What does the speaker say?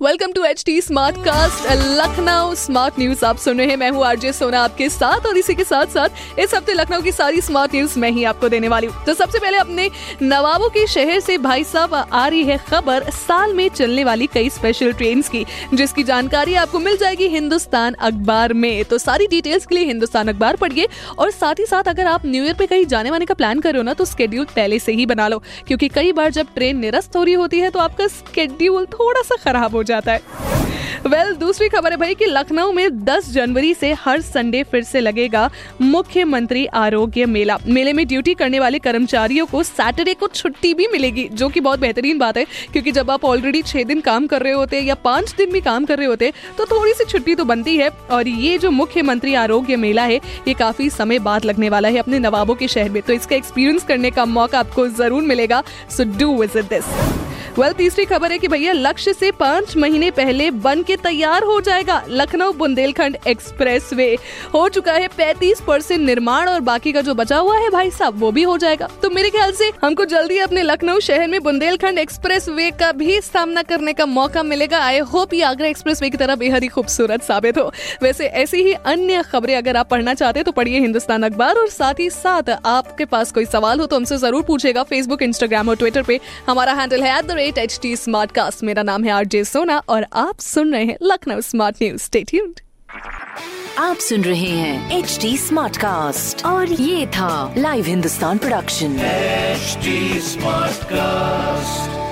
welcome to H T smart cast Lucknow smart news आप सुन रहे हैं। मैं हूँ आरजे सोना आपके साथ, और इसी के साथ साथ इस हफ़्ते लखनऊ की सारी स्मार्ट न्यूज़ मैं ही आपको देने वाली हूँ। तो सबसे पहले अपने नवाबों के शहर से भाई साहब, आ रही है खबर साल में चलने वाली कई स्पेशल ट्रेन की, जिसकी जानकारी आपको मिल जाएगी हिंदुस्तान अखबार में। तो सारी डिटेल्स के लिए हिंदुस्तान अखबार पढ़िए, और साथ ही साथ अगर आप न्यू ईयर पे कहीं जाने वाने का प्लान कर ना तो स्केड्यूल पहले से ही बना लो। क्योंकि कई बार जब ट्रेन निरस्त हो रही होती है तो आपका स्केड्यूल थोड़ा सा खराब हो। जाता है। वेल well, दूसरी खबर है भाई कि लखनऊ में 10 जनवरी से हर संडे फिर से लगेगा मुख्यमंत्री आरोग्य मेला। मेले में ड्यूटी करने वाले कर्मचारियों को सैटरडे को छुट्टी भी मिलेगी जो कि बहुत बेहतरीन बात है क्योंकि जब आप ऑलरेडी छह दिन काम कर रहे होते या पाँच दिन भी काम कर रहे होते तो थोड़ी सी छुट्टी तो बनती है। और ये जो मुख्यमंत्री आरोग्य मेला है ये काफ़ी समय बाद लगने वाला है अपने नवाबों के शहर में। तो इसका एक्सपीरियंस करने का मौका आपको ज़रूर मिलेगा। So do visit this well तीसरी खबर है कि भैया, लक्ष्य से पाँच महीने पहले बन के तैयार हो जाएगा लखनऊ बुंदेलखंड एक्सप्रेस हो चुका है पैंतीस परसेंट निर्माण और बाकी का जो बचा हुआ है भाई साहब, वो भी हो जाएगा। तो मेरे ख्याल से हमको जल्दी अपने लखनऊ शहर में बुंदेलखंड एक्सप्रेस वे का भी सामना करने का मौका मिलेगा। आई होप ये आगरा एक्सप्रेस वे की तरह बेहद ही खूबसूरत साबित हो। वैसे ऐसी ही अन्य खबरें अगर आप पढ़ना चाहते तो पढ़िए हिंदुस्तान अखबार और साथ ही साथ आपके पास कोई सवाल हो तो हमसे ज़रूर पूछेगा फेसबुक इंस्टाग्राम और ट्विटर पे। हमारा हैंडल है at rate H T smart cast मेरा नाम है आरजे सोना और आप सुन रहे हैं Lucknow smart news stay tuned आप सुन रहे हैं एच टी स्मार्ट कास्ट और ये था live Hindustan production smart cast